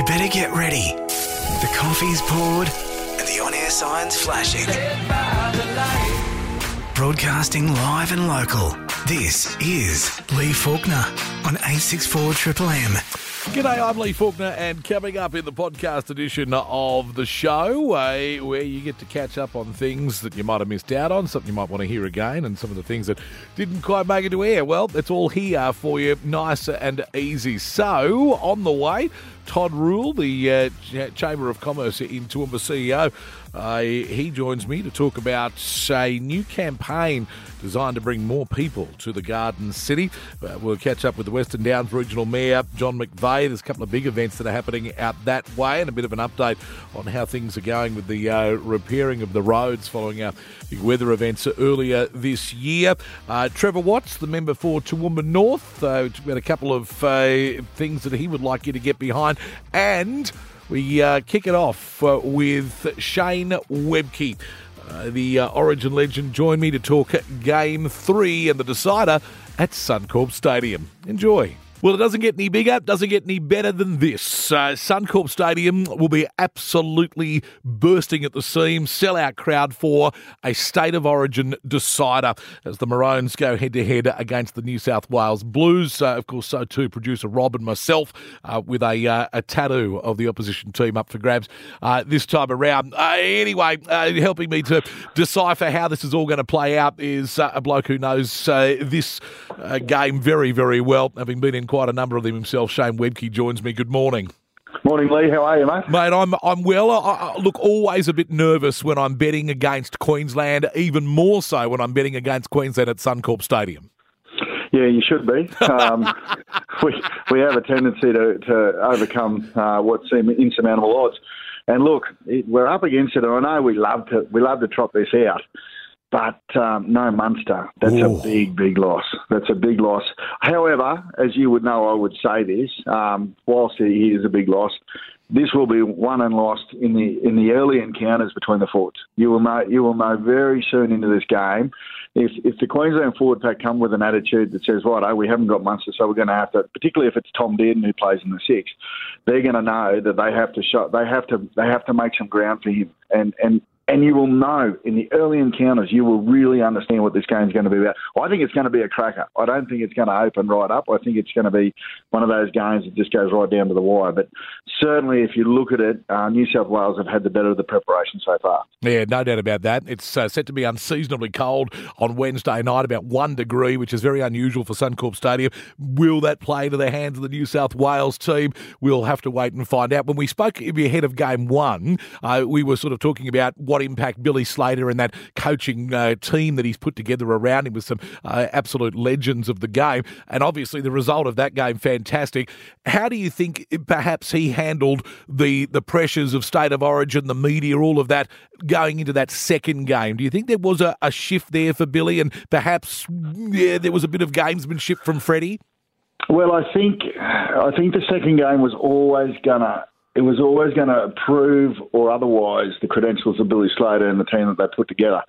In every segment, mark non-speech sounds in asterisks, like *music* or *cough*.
You better get ready. The coffee's poured and the on air signs flashing. Broadcasting live and local. This is Lee Faulkner on 864 Triple M. G'day, I'm Lee Faulkner, and coming up in the podcast edition of the show, uh, where you get to catch up on things that you might have missed out on, something you might want to hear again, and some of the things that didn't quite make it to air. Well, it's all here for you, nice and easy. So, on the way, Todd Rohl, the uh, Ch- Chamber of Commerce in Toowoomba CEO, uh, he joins me to talk about a new campaign designed to bring more people to the Garden City. Uh, we'll catch up with the Western Downs Regional Mayor, John McVeigh. There's a couple of big events that are happening out that way and a bit of an update on how things are going with the uh, repairing of the roads following our big weather events earlier this year. Uh, Trevor Watts, the member for Toowoomba North, uh, we had a couple of uh, things that he would like you to get behind. And we uh, kick it off uh, with Shane Webke. Uh, the uh, Origin legend joined me to talk Game 3 and the decider at Suncorp Stadium. Enjoy. Well, it doesn't get any bigger, doesn't get any better than this. Uh, Suncorp Stadium will be absolutely bursting at the seams. Sellout crowd for a state of origin decider as the Maroons go head to head against the New South Wales Blues. Uh, of course, so too producer Rob and myself uh, with a, uh, a tattoo of the opposition team up for grabs uh, this time around. Uh, anyway, helping me to decipher how this is all going to play out is a bloke who knows this game very, very well, having been in quite a number of them himself. Shane Webke joins me. Good morning. Morning, Lee. How are you, mate? Mate, I'm I'm well. I, I look always a bit nervous when I'm betting against Queensland, even more so when I'm betting against Queensland at Suncorp Stadium. Yeah, you should be. Um, *laughs* we we have a tendency to to overcome uh, what seem insurmountable odds. And look, it, we're up against it. And I know we love to we love to trot this out, but um, no Munster. That's Ooh. a big, big loss. That's a big loss. However, as you would know, I would say this. Um, whilst it is a big loss, this will be won and lost in the in the early encounters between the forwards. You will know you will know very soon into this game if if the Queensland forward pack come with an attitude that says, right, oh, we haven't got Munster, so we're going to have to, particularly if it's Tom Dearden who plays in the six, they're going to know that they have to shot, they have to they have to make some ground for him, and and and you will know in the early encounters, you will really understand what this game's going to be about. I think it's going to be a cracker. I don't think it's going to open right up. I think it's going to be one of those games that just goes right down to the wire. But certainly, if you look at it, uh, New South Wales have had the better of the preparation so far. Yeah, no doubt about that. It's uh, set to be unseasonably cold on Wednesday night, about one degree, which is very unusual for Suncorp Stadium. Will that play into the hands of the New South Wales team? We'll have to wait and find out. When we spoke ahead of game one, uh, we were sort of talking about what impact Billy Slater and that coaching uh, team that he's put together around him with some uh, absolute legends of the game. And obviously, the result of that game, fantastic. How do you think perhaps he handled the, the pressures of state of origin, the media, all of that going into that second game? Do you think there was a, a shift there for Billy and perhaps yeah, there was a bit of gamesmanship from Freddie? Well, I think I think the second game was always gonna it was always going to prove or otherwise the credentials of Billy Slater and the team that they put together.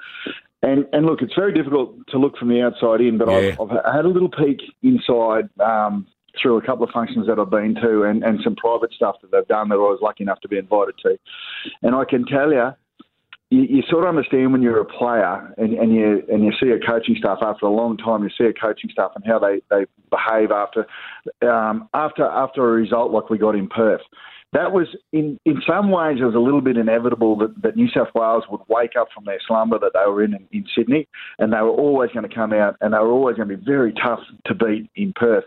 And and look, it's very difficult to look from the outside in, but Yeah. I've, I've had a little peek inside um, through a couple of functions that I've been to and, and some private stuff that they've done that I was lucky enough to be invited to. And I can tell you, you, you sort of understand when you're a player and, and you and you see a coaching staff after a long time. You see a coaching staff and how they, they behave after um, after after a result like we got in Perth. That was in in some ways it was a little bit inevitable that, that New South Wales would wake up from their slumber that they were in, in in Sydney, and they were always going to come out and they were always going to be very tough to beat in Perth.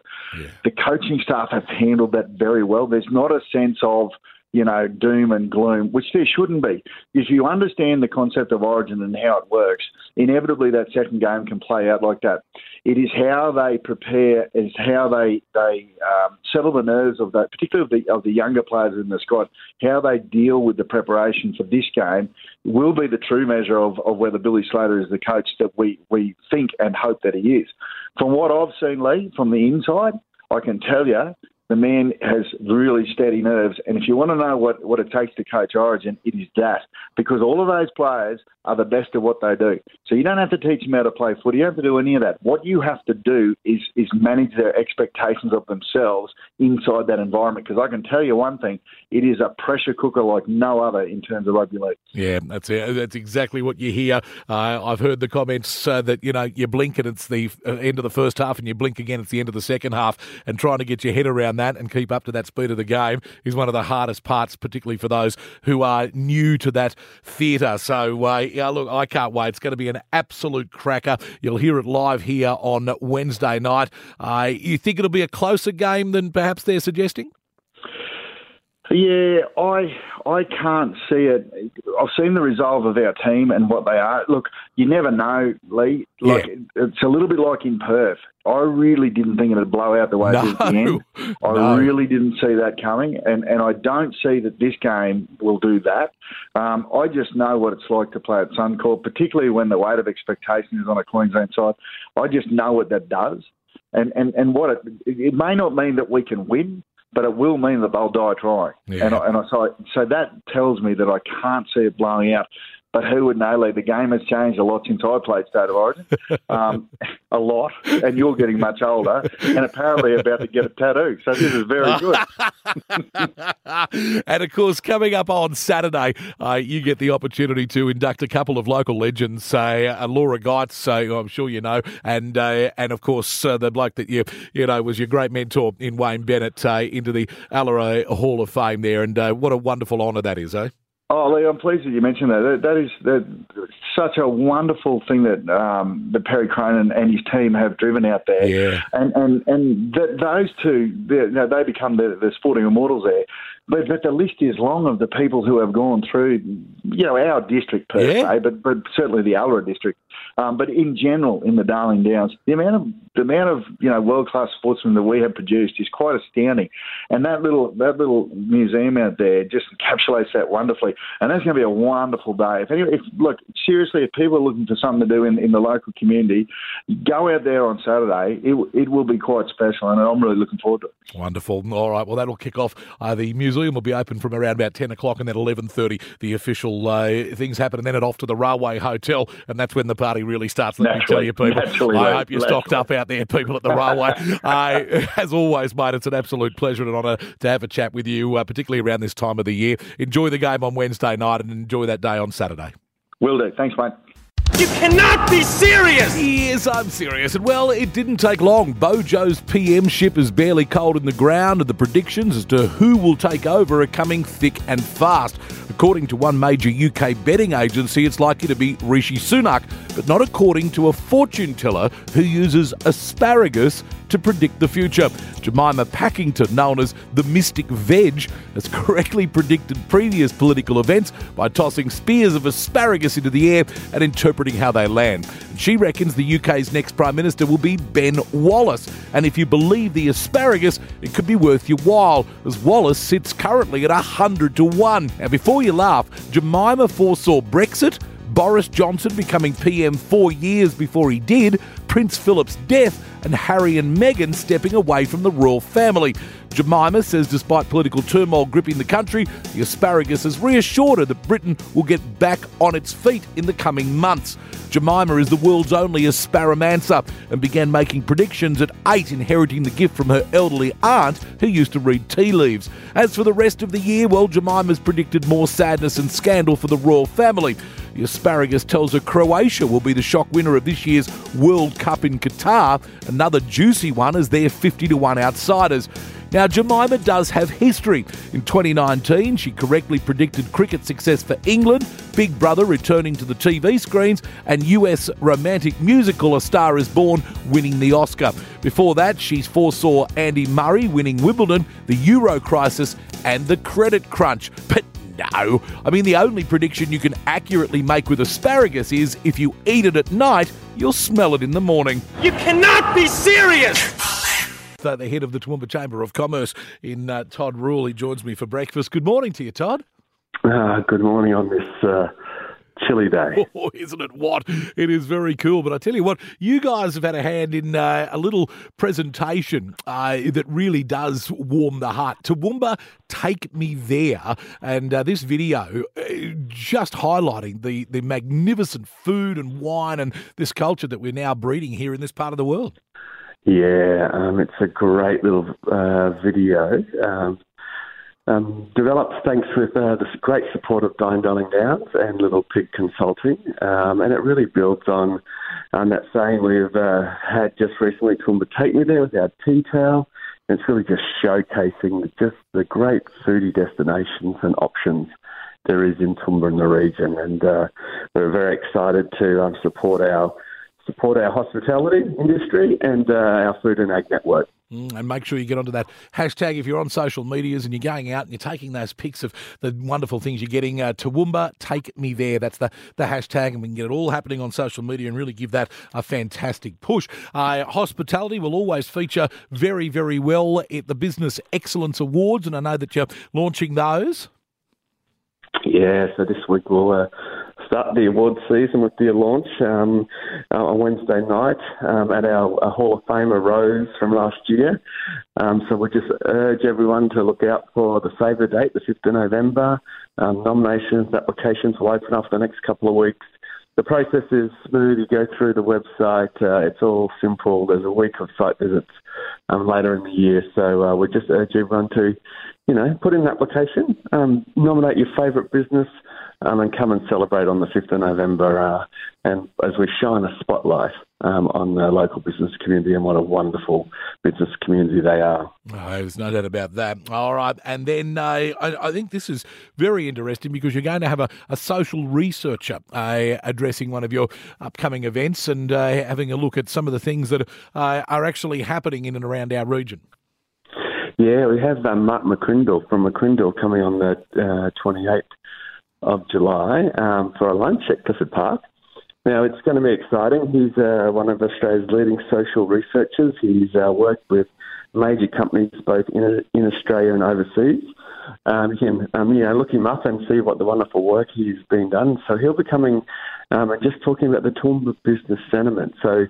The coaching staff have handled that very well. There's not a sense of you know, doom and gloom, which there shouldn't be. If you understand the concept of origin and how it works, inevitably that second game can play out like that. It is how they prepare, is how they they um, settle the nerves of that, particularly of the of the younger players in the squad. How they deal with the preparation for this game will be the true measure of, of whether Billy Slater is the coach that we we think and hope that he is. From what I've seen, Lee, from the inside, I can tell you the man has really steady nerves. And if you want to know what, what it takes to coach Origin, it is that. Because all of those players are the best at what they do. So you don't have to teach them how to play footy. You don't have to do any of that. What you have to do is, is manage their expectations of themselves inside that environment. Because I can tell you one thing, it is a pressure cooker like no other in terms of rugby league. Yeah, that's it. That's exactly what you hear. Uh, I've heard the comments uh, that, you know, you blink and it's the uh, end of the first half and you blink again, it's the end of the second half. And trying to get your head around that and keep up to that speed of the game is one of the hardest parts, particularly for those who are new to that theatre. So, uh, yeah, look, I can't wait. It's going to be an absolute cracker. You'll hear it live here on Wednesday night. Uh, you think it'll be a closer game than perhaps they're suggesting? Yeah, I I can't see it. I've seen the resolve of our team and what they are. Look, you never know, Lee. Like Yeah. it's a little bit like in Perth. I really didn't think it'd blow out the way it did at the No. end. *laughs* I No. really didn't see that coming, and, and I don't see that this game will do that. Um, I just know what it's like to play at Suncorp, particularly when the weight of expectation is on a Queensland side. I just know what that does, and and, and what it, it may not mean that we can win, but it will mean that they'll die trying. Yeah. And I, and I, so so that tells me that I can't see it blowing out. But who would know, Lee? The game has changed a lot since I played State of Origin. Um, a lot. And you're getting much older and apparently about to get a tattoo. So this is very good. *laughs* and of course, coming up on Saturday, uh, you get the opportunity to induct a couple of local legends, say uh, Laura Geitz, so I'm sure you know, and uh, and of course uh, the bloke that you you know was your great mentor in Wayne Bennett uh, into the Allora Hall of Fame there, and uh, what a wonderful honour that is, eh? Oh, Lee, I'm pleased that you mentioned that. That, that is that, such a wonderful thing that um, that Perry Cronin and his team have driven out there. Yeah. And and and th- those two, they, you know, they become the, the sporting immortals there. But, but the list is long of the people who have gone through, you know, our district per Yeah. se, but but certainly the Allora district. Um, but in general, in the Darling Downs, the amount of the amount of you know world class sportsmen that we have produced is quite astounding. And that little that little museum out there just encapsulates that wonderfully. And that's going to be a wonderful day. If, any, if look seriously, if people are looking for something to do in, in the local community, go out there on Saturday. It it will be quite special, and I'm really looking forward to it. Wonderful. All right. Well, that'll kick off. Uh, the museum will be open from around about ten o'clock, and then eleven thirty, the official uh, things happen, and then it off to the Railway Hotel, and that's when the party really starts. Let me tell you, people. I hope you're stocked up out there, people at the Railway. uh, *laughs* as always, mate, it's an absolute pleasure and honour to have a chat with you, uh, particularly around this time of the year. Enjoy the game on Wednesday night, and enjoy that day on Saturday. Will do. Thanks, mate. You cannot be serious! Yes, I'm serious. And well, it didn't take long. Bojo's PM ship is barely cold in the ground, and the predictions as to who will take over are coming thick and fast. According to one major UK betting agency, it's likely to be Rishi Sunak, but not according to a fortune teller who uses asparagus to predict the future. Jemima Packington, known as the Mystic Veg, has correctly predicted previous political events by tossing spears of asparagus into the air and interpreting how they land. And she reckons the UK's next Prime Minister will be Ben Wallace. And if you believe the asparagus, it could be worth your while, as Wallace sits currently at 100 to 1. Now, before you laugh, Jemima foresaw Brexit. Boris Johnson becoming PM four years before he did, Prince Philip's death, and Harry and Meghan stepping away from the royal family. Jemima says despite political turmoil gripping the country, the asparagus has reassured her that Britain will get back on its feet in the coming months. Jemima is the world's only asparamancer and began making predictions at eight, inheriting the gift from her elderly aunt who used to read tea leaves. As for the rest of the year, well, Jemima's predicted more sadness and scandal for the royal family. The asparagus tells her Croatia will be the shock winner of this year's World Cup in Qatar, another juicy one as they're 50 to 1 outsiders. Now, Jemima does have history. In 2019, she correctly predicted cricket success for England, Big Brother returning to the TV screens, and US romantic musical A Star is Born winning the Oscar. Before that, she foresaw Andy Murray winning Wimbledon, the Euro crisis, and the credit crunch. But no. I mean, the only prediction you can accurately make with asparagus is if you eat it at night, you'll smell it in the morning. You cannot be serious! Uh, the head of the Toowoomba Chamber of Commerce in uh, Todd Rohl. He joins me for breakfast. Good morning to you, Todd. Ah, good morning on this uh, chilly day. *laughs* Oh, isn't it what? It is very cool. But I tell you what, you guys have had a hand in uh, a little presentation uh, that really does warm the heart. Toowoomba, take me there. And uh, this video uh, just highlighting the, the magnificent food and wine and this culture that we're now breeding here in this part of the world. Yeah, um, it's a great little uh, video. Um, um, developed thanks with uh, the great support of Dine Darling Downs and Little Pig Consulting, um, and it really builds on on that saying we've uh, had just recently. Toowoomba Take Me There with our tea towel. And it's really just showcasing just the great foodie destinations and options there is in Toowoomba and the region, and uh, we're very excited to um, support our support our hospitality industry and uh, our food and ag network. Mm, and make sure you get onto that hashtag if you're on social medias and you're going out and you're taking those pics of the wonderful things you're getting. Uh, Toowoomba, take me there. That's the, the hashtag, and we can get it all happening on social media and really give that a fantastic push. Uh, hospitality will always feature very, very well at the Business Excellence Awards, and I know that you're launching those. Yeah, so this week we'll uh, start the award season with the launch um, uh, on Wednesday night um, at our, our, Hall of Famer Rose from last year. Um, so we just urge everyone to look out for the save the date, the 5th of November. Um, nominations, applications will open up the next couple of weeks. The process is smooth. You go through the website. Uh, it's all simple. There's a week of site visits um, later in the year. So uh, we just urge everyone to, you know, put in an application, um, nominate your favourite business, um, and come and celebrate on the 5th of November. Uh, and as we shine a spotlight um, on the local business community and what a wonderful business community they are. Oh, there's no doubt about that. All right. And then uh, I, I, think this is very interesting because you're going to have a, a social researcher uh, addressing one of your upcoming events and uh, having a look at some of the things that uh, are actually happening in and around our region. Yeah, we have um, Mark McCrindle from McCrindle coming on the 28th uh, of July um, for a lunch at Clifford Park. Now, it's going to be exciting. He's uh, one of Australia's leading social researchers. He's uh, worked with major companies both in, in Australia and overseas. Um, you can um, you know, look him up and see what the wonderful work he's been done. So he'll be coming um, and just talking about the Toowoomba business sentiment. So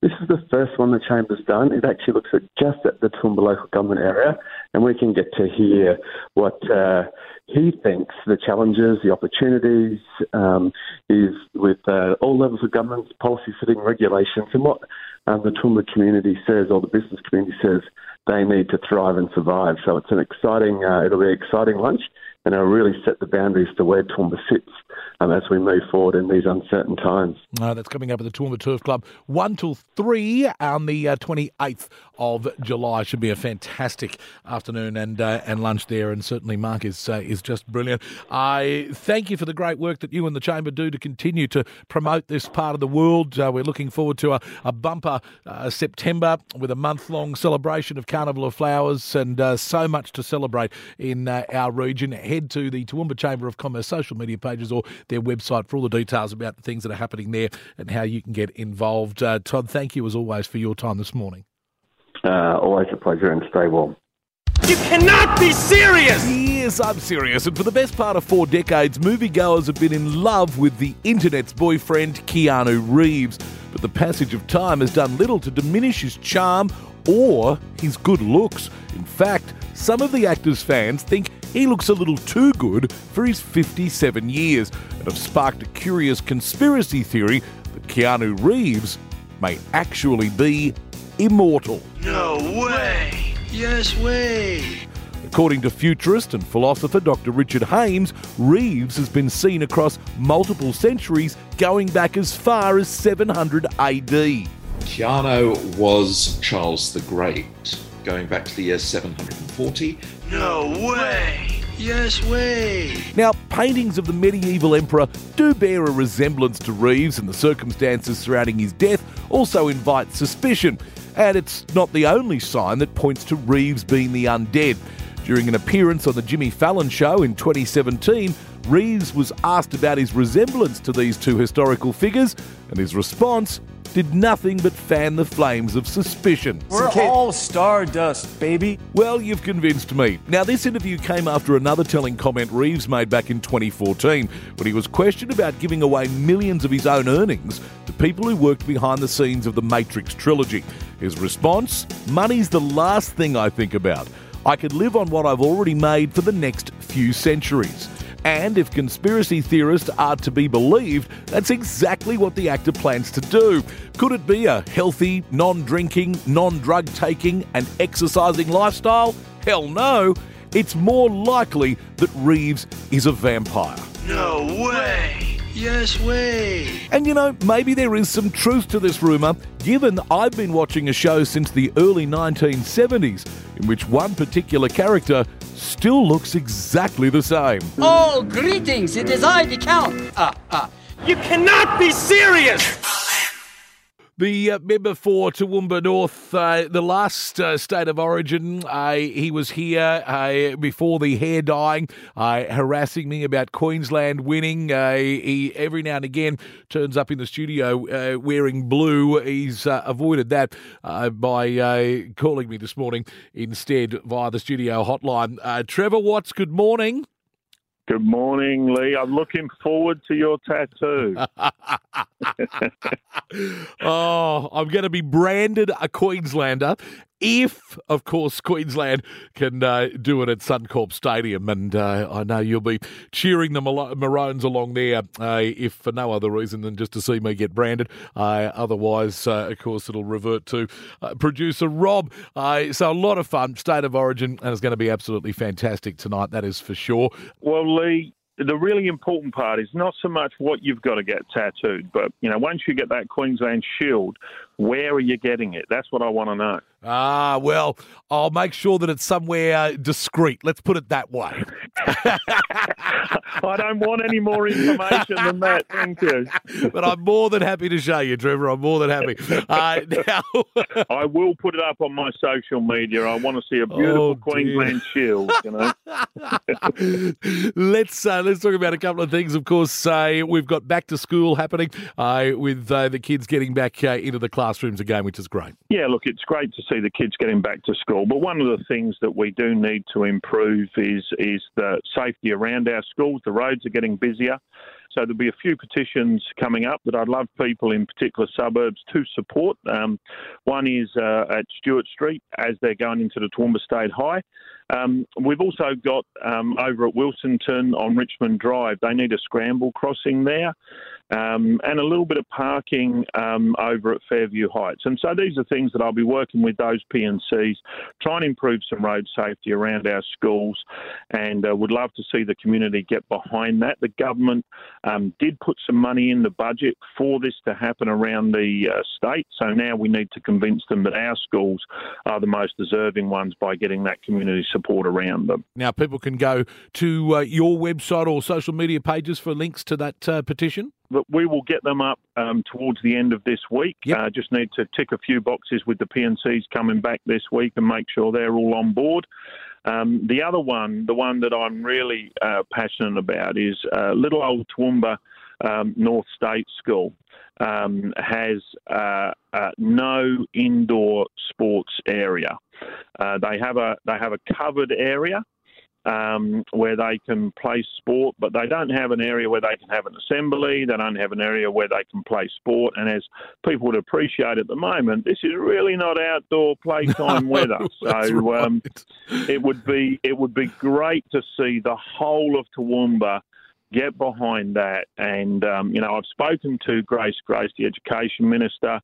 this is the first one the Chamber's done. It actually looks at just at the Toowoomba local government area, and we can get to hear what uh, he thinks the challenges, the opportunities um, is with uh, all levels of government, policy setting, regulations, and what um, the Toowoomba community says or the business community says they need to thrive and survive. So it's an exciting, uh, it'll be an exciting lunch and it'll really set the boundaries to where Toowoomba sits um, as we move forward in these uncertain times. Uh, that's coming up at the Toowoomba Turf Club, 1 till 3 on the uh, 28th of July. Should be a fantastic afternoon and uh, and lunch there, and certainly Mark is uh, is just brilliant. I thank you for the great work that you and the Chamber do to continue to promote this part of the world. Uh, we're looking forward to a, a bumper uh, September with a month long celebration of Carnival of Flowers and so much to celebrate in our region head to the Toowoomba Chamber of Commerce social media pages or their website for all the details about the things that are happening there and how you can get involved. Uh, Todd, thank you as always for your time this morning. Uh, always a pleasure and stay warm. You cannot be serious! Yes, I'm serious. And for the best part of four decades, moviegoers have been in love with the internet's boyfriend, Keanu Reeves. But the passage of time has done little to diminish his charm or his good looks. In fact, some of the actor's fans think he looks a little too good for his 57 years and have sparked a curious conspiracy theory that Keanu Reeves may actually be immortal. No way! Yes way! According to futurist and philosopher Dr. Richard Hames, Reeves has been seen across multiple centuries going back as far as 700 AD. Keanu was Charles the Great, going back to the year 740. No way! Yes way! Now, paintings of the medieval emperor do bear a resemblance to Reeves, and the circumstances surrounding his death also invite suspicion. And it's not the only sign that points to Reeves being the undead. During an appearance on the Jimmy Fallon show in 2017, Reeves was asked about his resemblance to these two historical figures, and his response did nothing but fan the flames of suspicion. We're all stardust, baby. Well, you've convinced me. Now, this interview came after another telling comment Reeves made back in 2014 when he was questioned about giving away millions of his own earnings to people who worked behind the scenes of the Matrix trilogy. His response Money's the last thing I think about. I could live on what I've already made for the next few centuries. And if conspiracy theorists are to be believed, that's exactly what the actor plans to do. Could it be a healthy, non drinking, non drug taking, and exercising lifestyle? Hell no. It's more likely that Reeves is a vampire. No way. Yes way. And you know, maybe there is some truth to this rumour, given I've been watching a show since the early 1970s in which one particular character still looks exactly the same. Oh, greetings. It is I, the Count. Ah, ah. You cannot be serious! The uh, member for Toowoomba North, uh, the last uh, state of origin, uh, he was here uh, before the hair dyeing, uh, harassing me about Queensland winning. he every now and again turns up in the studio wearing blue. He's avoided that by calling me this morning instead via the studio hotline. Trevor Watts, good morning. Good morning, Lee. I'm looking forward to your tattoo. *laughs* *laughs* oh, I'm going to be branded a Queenslander if, of course, Queensland can uh, do it at Suncorp Stadium. And uh, I know you'll be cheering the Maroons along there, uh, if for no other reason than just to see me get branded. Otherwise, uh, of course, it'll revert to uh, producer Rob. so a lot of fun, State of Origin, and it's going to be absolutely fantastic tonight, that is for sure. Well, Lee, the really important part is not so much what you've got to get tattooed, but you know, once you get that Queensland shield, where are you getting it? That's what I want to know. Ah, well, I'll make sure that it's somewhere discreet. Let's put it that way. *laughs* I don't want any more information than that. Thank you. *laughs* But I'm more than happy to show you, Trevor. I'm more than happy. Uh, *laughs* now, I will put it up on my social media. I want to see a beautiful oh, Queensland shield. You know. let's uh, let's talk about a couple of things. Of course, uh, we've got back to school happening uh, with uh, the kids getting back uh, into the classrooms again, which is great. Yeah, look, it's great to see the kids getting back to school. But one of the things that we do need to improve is is the safety around our schools. The roads are getting busier. So there'll be a few petitions coming up that I'd love people in particular suburbs to support. Um, one is uh, at Stewart Street as they're going into the Toowoomba State High. Um, we've also got um, over at Wilsonton on Richmond Drive, they need a scramble crossing there um, and a little bit of parking um, over at Fairview Heights. And so these are things that I'll be working with those P&Cs, trying to improve some road safety around our schools, and uh, would love to see the community get behind that. The government um, did put some money in the budget for this to happen around the uh, state, so now we need to convince them that our schools are the most deserving ones by getting that community support around them. Now, people can go to uh, your website or social media pages for links to that uh, petition? But we will get them up um, towards the end of this week. Yep. Uh, just need to tick a few boxes with the P&Cs coming back this week and make sure they're all on board. Um, the other one, the one that I'm really uh, passionate about, is uh, little old Toowoomba um, North State School um, has uh, uh, no indoor sports area. Uh, they have a they have a covered area um, where they can play sport, but they don't have an area where they can have an assembly. They don't have an area where they can play sport. And as people would appreciate at the moment, this is really not outdoor playtime no, *laughs* weather. So um, it would be it would be great to see the whole of Toowoomba get behind that. And um, you know, I've spoken to Grace Grace, the education minister.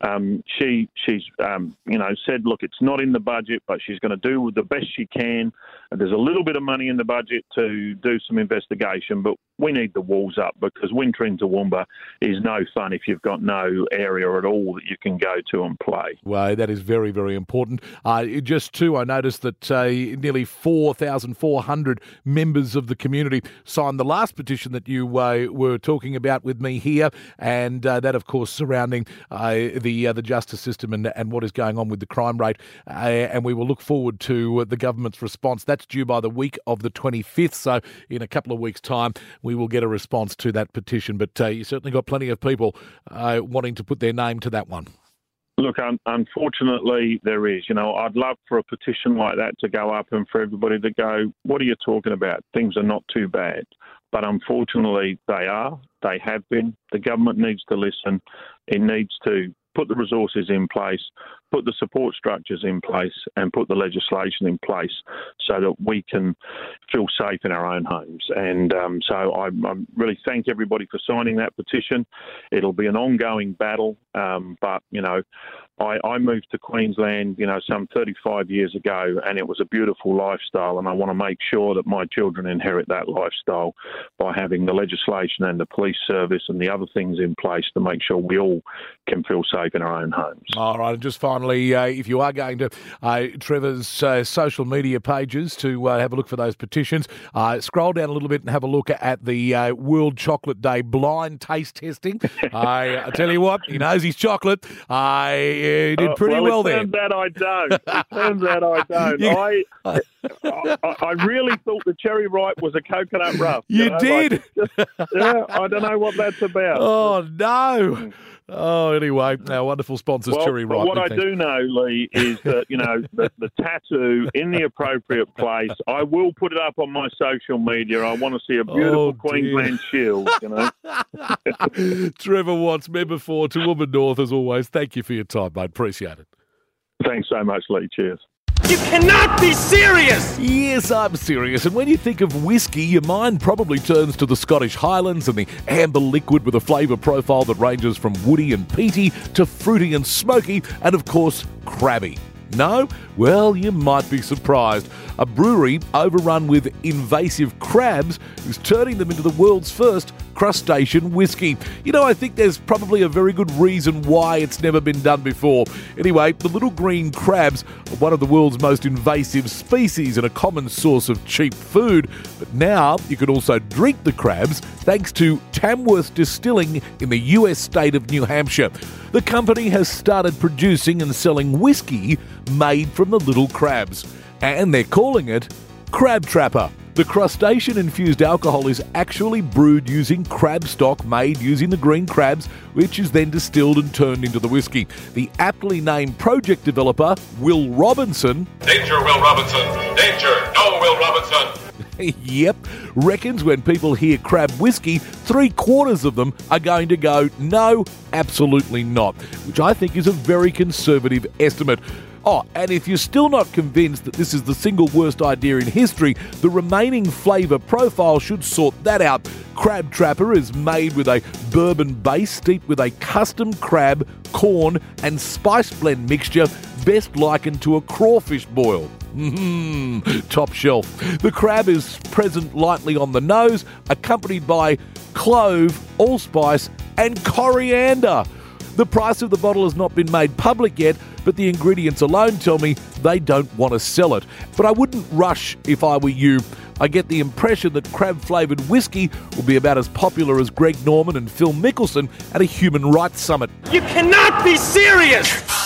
Um, she she's um, you know said, look, it's not in the budget, but she's going to do the best she can. There's a little bit of money in the budget to do some investigation, but we need the walls up because winter in Toowoomba is no fun if you've got no area at all that you can go to and play. Well, that is very, very important. Uh, just too, I noticed that uh, nearly 4,400 members of the community signed the last petition that you uh, were talking about with me here, and uh, that, of course, surrounding uh, the uh, the justice system and, and what is going on with the crime rate. and we will look forward to the government's response. That's due by the week of the 25th. So, in a couple of weeks' time, we will get a response to that petition. But uh, you certainly got plenty of people uh, wanting to put their name to that one. Look, un- unfortunately, there is. You know, I'd love for a petition like that to go up and for everybody to go, what are you talking about? Things are not too bad. But unfortunately, they are. They have been. The government needs to listen. It needs to put the resources in place, put the support structures in place, and put the legislation in place so that we can feel safe in our own homes. And um, so I, I, really thank everybody for signing that petition. It'll be an ongoing battle, um, but you know, I, I, moved to Queensland, you know, some 35 years ago, and it was a beautiful lifestyle. And I want to make sure that my children inherit that lifestyle by having the legislation and the police service and the other things in place to make sure we all can feel safe in our own homes. All right, and just finally, uh, if you are going to uh, Trevor's uh, social media pages to uh, have a look for those petitions, uh, scroll down a little bit and have a look at the uh, World Chocolate Day blind taste testing. *laughs* I, I tell you what, he knows his chocolate. I you did pretty uh, well, well there. Turns out I don't. It *laughs* turns out I don't. You- I, *laughs* I I really thought the cherry ripe was a coconut rough. You know, did. like, just- yeah, I don't know what that's about. *laughs* Oh no! Oh, anyway, our wonderful sponsors, Well, Cherry Ripe. what I do know, Lee, is that you know the, the tattoo in the appropriate place. I will put it up on my social media. I want to see a beautiful Oh. Queensland *laughs* shield. You know. Trevor Watts, member for Toowoomba North, as always. Thank you for your time, mate. Appreciate it. Thanks so much, Lee. Cheers. You cannot be serious! Yes, I'm serious. And when you think of whiskey, your mind probably turns to the Scottish Highlands and the amber liquid with a flavour profile that ranges from woody and peaty to fruity and smoky, and of course, crabby. No? Well, you might be surprised. A brewery overrun with invasive crabs is turning them into the world's first crustacean whiskey. You know, I think there's probably a very good reason why it's never been done before. Anyway, the little green crabs are one of the world's most invasive species and a common source of cheap food. But now you can also drink the crabs thanks to Tamworth Distilling in the US state of New Hampshire. The company has started producing and selling whiskey made from the little crabs, and they're calling it Crab Trapper. The crustacean infused alcohol is actually brewed using crab stock made using the green crabs, which is then distilled and turned into the whiskey. The aptly named project developer, Will Robinson, Danger, Will Robinson! Danger! No, Will Robinson! *laughs* yep, reckons when people hear crab whiskey, three quarters of them are going to go, no, absolutely not, which I think is a very conservative estimate. Oh, and if you're still not convinced that this is the single worst idea in history, the remaining flavour profile should sort that out. Crab Trapper is made with a bourbon base steeped with a custom crab, corn, and spice blend mixture, best likened to a crawfish boil. Mmm, top shelf. The crab is present lightly on the nose, accompanied by clove, allspice, and coriander. The price of the bottle has not been made public yet, but the ingredients alone tell me they don't want to sell it. But I wouldn't rush if I were you. I get the impression that crab flavoured whiskey will be about as popular as Greg Norman and Phil Mickelson at a human rights summit. You cannot be serious!